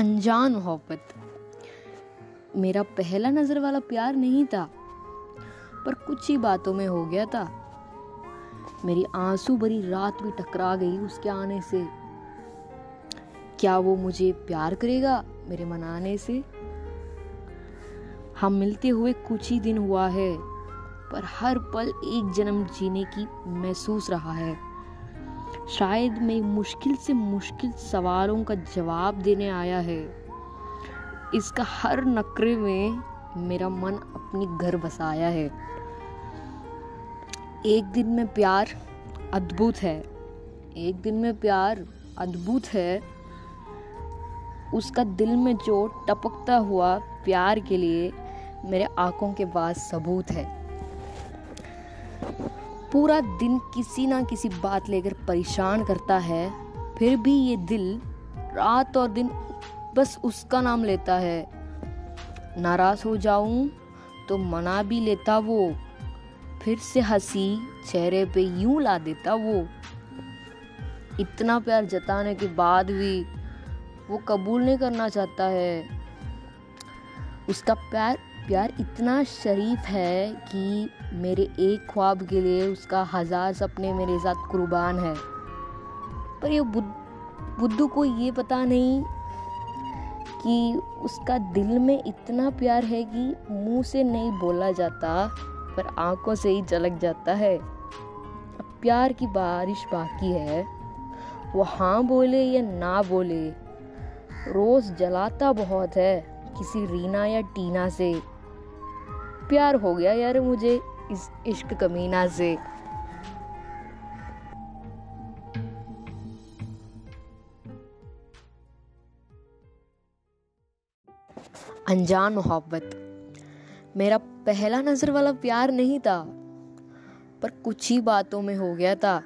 अनजान मोहब्बत। मेरा पहला नज़र वाला प्यार नहीं था, पर कुछ ही बातों में हो गया था। मेरी आँसू भरी रात भी टकरा गई उसके आने से। क्या वो मुझे प्यार करेगा मेरे मनाने से? हम मिलते हुए कुछ ही दिन हुआ है, पर हर पल एक जन्म जीने की महसूस रहा है। शायद मैं मुश्किल से मुश्किल सवालों का जवाब देने आया है। इसका हर नकरे में मेरा मन अपनी घर बसाया है। एक दिन में प्यार अद्भुत है। एक दिन में प्यार अद्भुत है। उसका दिल में जो टपकता हुआ प्यार के लिए मेरे आँखों के पास सबूत है। पूरा दिन किसी ना किसी बात लेकर परेशान करता है, फिर भी ये दिल रात और दिन बस उसका नाम लेता है। नाराज़ हो जाऊँ तो मना भी लेता वो, फिर से हँसी चेहरे पे यूँ ला देता वो। इतना प्यार जताने के बाद भी वो कबूल नहीं करना चाहता है। उसका प्यार प्यार इतना शरीफ है कि मेरे एक ख्वाब के लिए उसका हज़ार सपने मेरे साथ कुर्बान है। पर ये बुद्धू को ये पता नहीं कि उसका दिल में इतना प्यार है कि मुँह से नहीं बोला जाता, पर आँखों से ही झलक जाता है। अब प्यार की बारिश बाकी है। वो हाँ बोले या ना बोले, रोज़ जलाता बहुत है, किसी रीना या टीना से। प्यार हो गया यार मुझे इस इश्क कमीना से। अनजान मोहब्बत। मेरा पहला नज़र वाला प्यार नहीं था, पर कुछ ही बातों में हो गया था।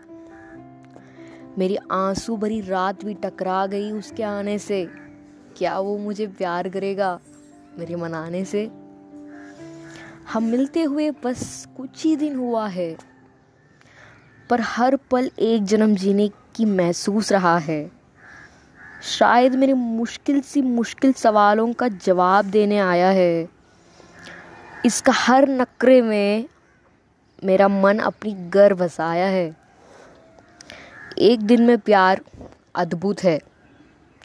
मेरी आँसू भरी रात भी टकरा गई उसके आने से। क्या वो मुझे प्यार करेगा मेरे मनाने से? हम मिलते हुए बस कुछ ही दिन हुआ है, पर हर पल एक जन्म जीने की महसूस रहा है। शायद मेरे मुश्किल सी मुश्किल सवालों का जवाब देने आया है। इसका हर नकरे में मेरा मन अपनी घर बसाया है। एक दिन में प्यार अद्भुत है।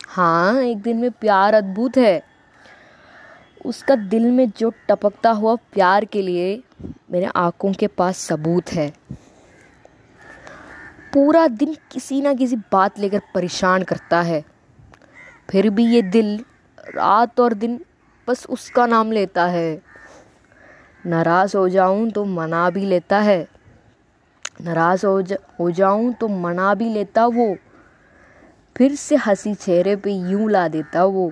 हाँ एक दिन में प्यार अद्भुत है। उसका दिल में जो टपकता हुआ प्यार के लिए मेरे आँखों के पास सबूत है। पूरा दिन किसी ना किसी बात लेकर परेशान करता है। फिर भी ये दिल रात और दिन बस उसका नाम लेता है। नाराज़ हो जाऊँ तो मना भी लेता है। नाराज़ हो जा, हो जाऊँ तो मना भी लेता वो। फिर से हँसी चेहरे पे यूँ ला देता वो।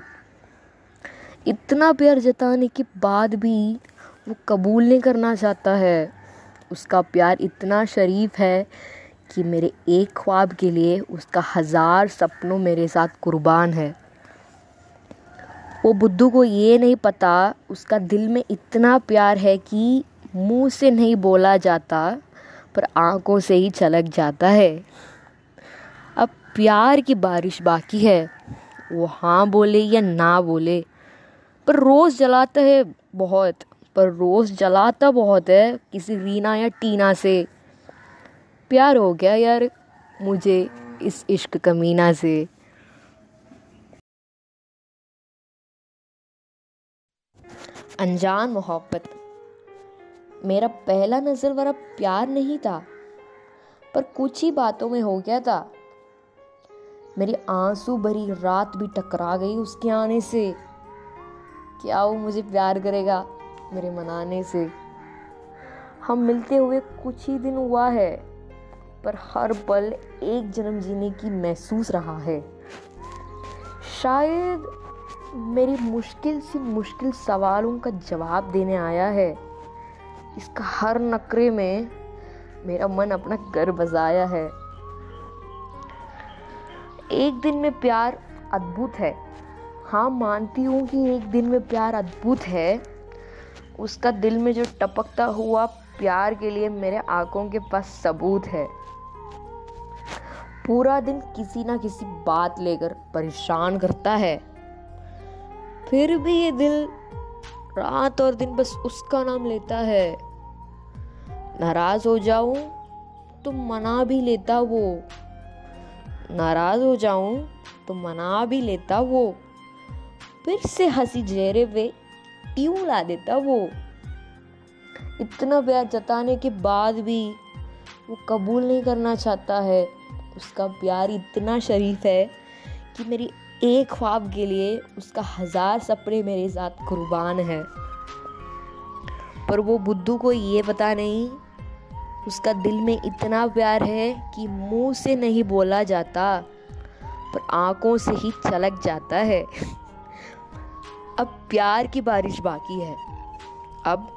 इतना प्यार जताने के बाद भी वो कबूल नहीं करना चाहता है। उसका प्यार इतना शरीफ है कि मेरे एक ख्वाब के लिए उसका हज़ार सपनों मेरे साथ कुर्बान है। वो बुद्धू को ये नहीं पता, उसका दिल में इतना प्यार है कि मुँह से नहीं बोला जाता, पर आँखों से ही छलक जाता है। अब प्यार की बारिश बाकी है। वो हाँ बोले या ना बोले पर रोज़ जलाता है बहुत, पर रोज़ जलाता बहुत है किसी रीना या टीना से। प्यार हो गया यार मुझे इस इश्क कमीना से। अनजान मोहब्बत। मेरा पहला नज़र वाला प्यार नहीं था, पर कुछ ही बातों में हो गया था। मेरी आँसू भरी रात भी टकरा गई उसके आने से। क्या वो मुझे प्यार करेगा? मेरे मनाने से। हम मिलते हुए कुछ ही दिन हुआ है, पर हर पल एक जन्म जीने की महसूस रहा है। शायद मेरी मुश्किल से मुश्किल सवालों का जवाब देने आया है। इसका हर नकरे में मेरा मन अपना घर बजाया है। एक दिन में प्यार अद्भुत है। हाँ मानती हूँ कि एक दिन में प्यार अद्भुत है। उसका दिल में जो टपकता हुआ प्यार के लिए मेरे आँखों के पास सबूत है। पूरा दिन किसी ना किसी बात लेकर परेशान करता है। फिर भी ये दिल रात और दिन बस उसका नाम लेता है। नाराज़ हो जाऊँ तो मना भी लेता वो। नाराज़ हो जाऊँ तो मना भी लेता वो। फिर से हँसी चेहरे पे क्यों ला देता वो? इतना प्यार जताने के बाद भी वो कबूल नहीं करना चाहता है। उसका प्यार इतना शरीफ है कि मेरी एक ख्वाब के लिए उसका हज़ार सपने मेरे साथ कुर्बान है। पर वो बुद्धू को ये पता नहीं, उसका दिल में इतना प्यार है कि मुँह से नहीं बोला जाता, पर आँखों से ही चलक जाता है। अब प्यार की बारिश बाकी है। अब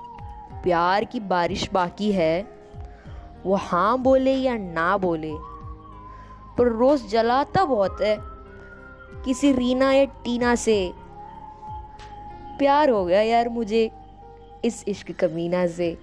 प्यार की बारिश बाकी है। वो हाँ बोले या ना बोले, पर रोज जलाता बहुत है। किसी रीना या टीना से प्यार हो गया यार मुझे इस इश्क कमीना से।